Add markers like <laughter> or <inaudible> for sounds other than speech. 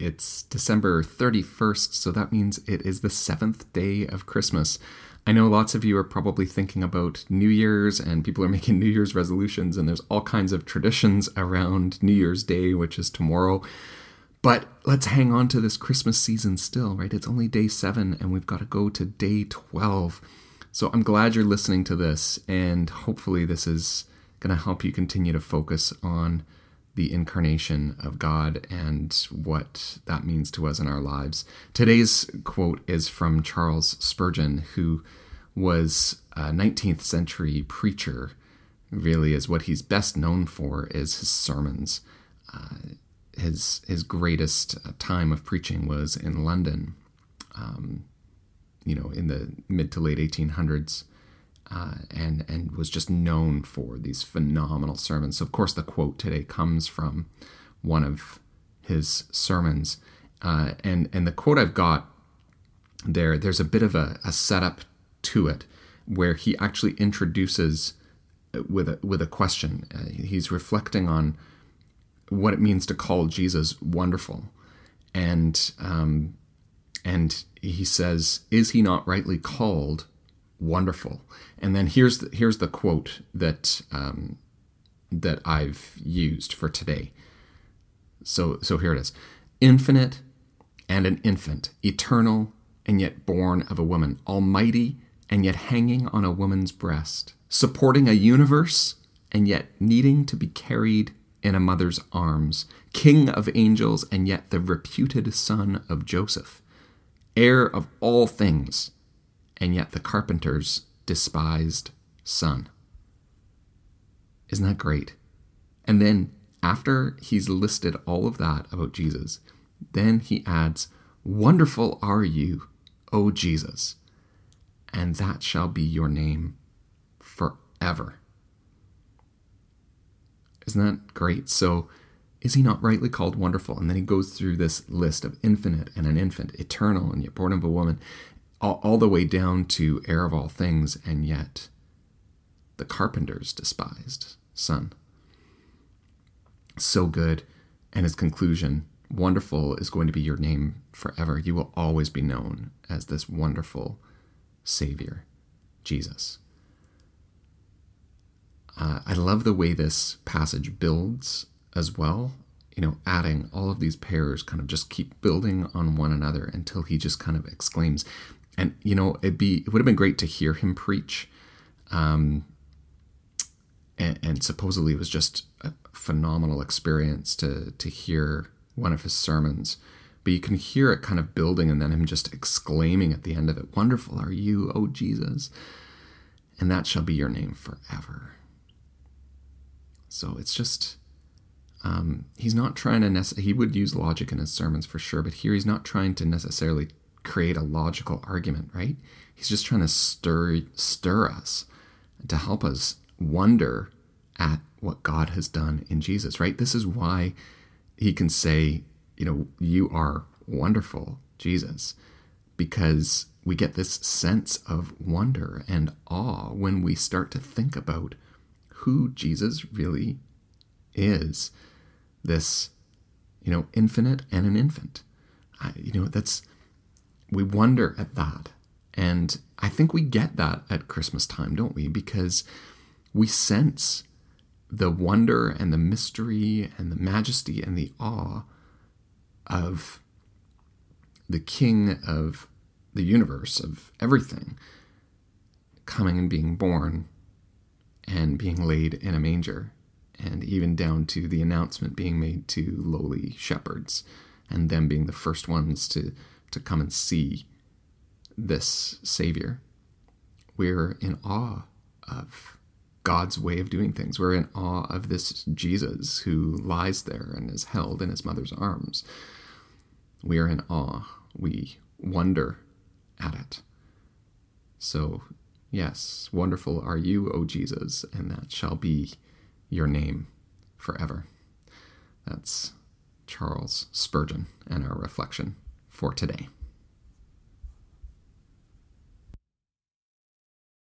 It's December 31st, so that means it is the seventh day of Christmas. I know lots of you are probably thinking about New Year's and people are <laughs> making New Year's resolutions, and there's all kinds of traditions around New Year's Day, which is tomorrow. But let's hang on to this Christmas season still, right? It's only day seven, and we've got to go to day 12. So I'm glad you're listening to this, and hopefully, this is going to help you continue to focus on the incarnation of God and what that means to us in our lives. Today's quote is from Charles Spurgeon, who was a 19th century preacher. Really, is what he's best known for is his sermons. Uh, his his greatest time of preaching was in London, um, you know, in the mid to late 1800s uh, and and was just known for these phenomenal sermons. So of course, the quote today comes from one of his sermons, uh, and and the quote I've got there. There's a bit of a, a setup to it where he actually introduces with a with a question. Uh, he's reflecting on what it means to call Jesus wonderful, and um, and he says, "Is he not rightly called wonderful?" And then here's the, here's the quote that um, that I've used for today. So so here it is: infinite and an infant, eternal and yet born of a woman, almighty and yet hanging on a woman's breast, supporting a universe and yet needing to be carried in a mother's arms, king of angels and yet the reputed son of Joseph, heir of all things and yet the carpenter's despised son. Isn't that great? And then, after he's listed all of that about Jesus, then he adds, Wonderful are you, O Jesus, and that shall be your name forever. Isn't that great? So, is he not rightly called wonderful? And then he goes through this list of infinite and an infant, eternal and yet born of a woman all, all the way down to heir of all things, and yet the carpenter's despised son. So good. And his conclusion wonderful is going to be your name forever. You will always be known as this wonderful Savior, Jesus. Uh, I love the way this passage builds as well. You know, adding all of these pairs kind of just keep building on one another until he just kind of exclaims, and you know it'd be it would have been great to hear him preach um, and, and, supposedly it was just a phenomenal experience to to hear one of his sermons. But you can hear it kind of building and then him just exclaiming at the end of it wonderful are you o jesus and that shall be your name forever. So it's just um, he's not trying to necessarily he would use logic in his sermons for sure but here he's not trying to necessarily create a logical argument, right? He's just trying to stir stir us to help us wonder at what God has done in Jesus, right? This is why he can say, you know, you are wonderful, Jesus, because we get this sense of wonder and awe when we start to think about who Jesus really is. This, you know, infinite and an infant. I, you know, that's we wonder at that. And I think we get that at Christmas time, don't we? Because we sense the wonder and the mystery and the majesty and the awe of the King of the universe, of everything, coming and being born and being laid in a manger, and even down to the announcement being made to lowly shepherds, and them being the first ones to to come and see this Savior. We're in awe of God's way of doing things. We're in awe of this Jesus who lies there and is held in his mother's arms. We are in awe. We wonder at it. So, yes, wonderful are you, O Jesus, and that shall be your name forever. That's Charles Spurgeon and our reflection for today.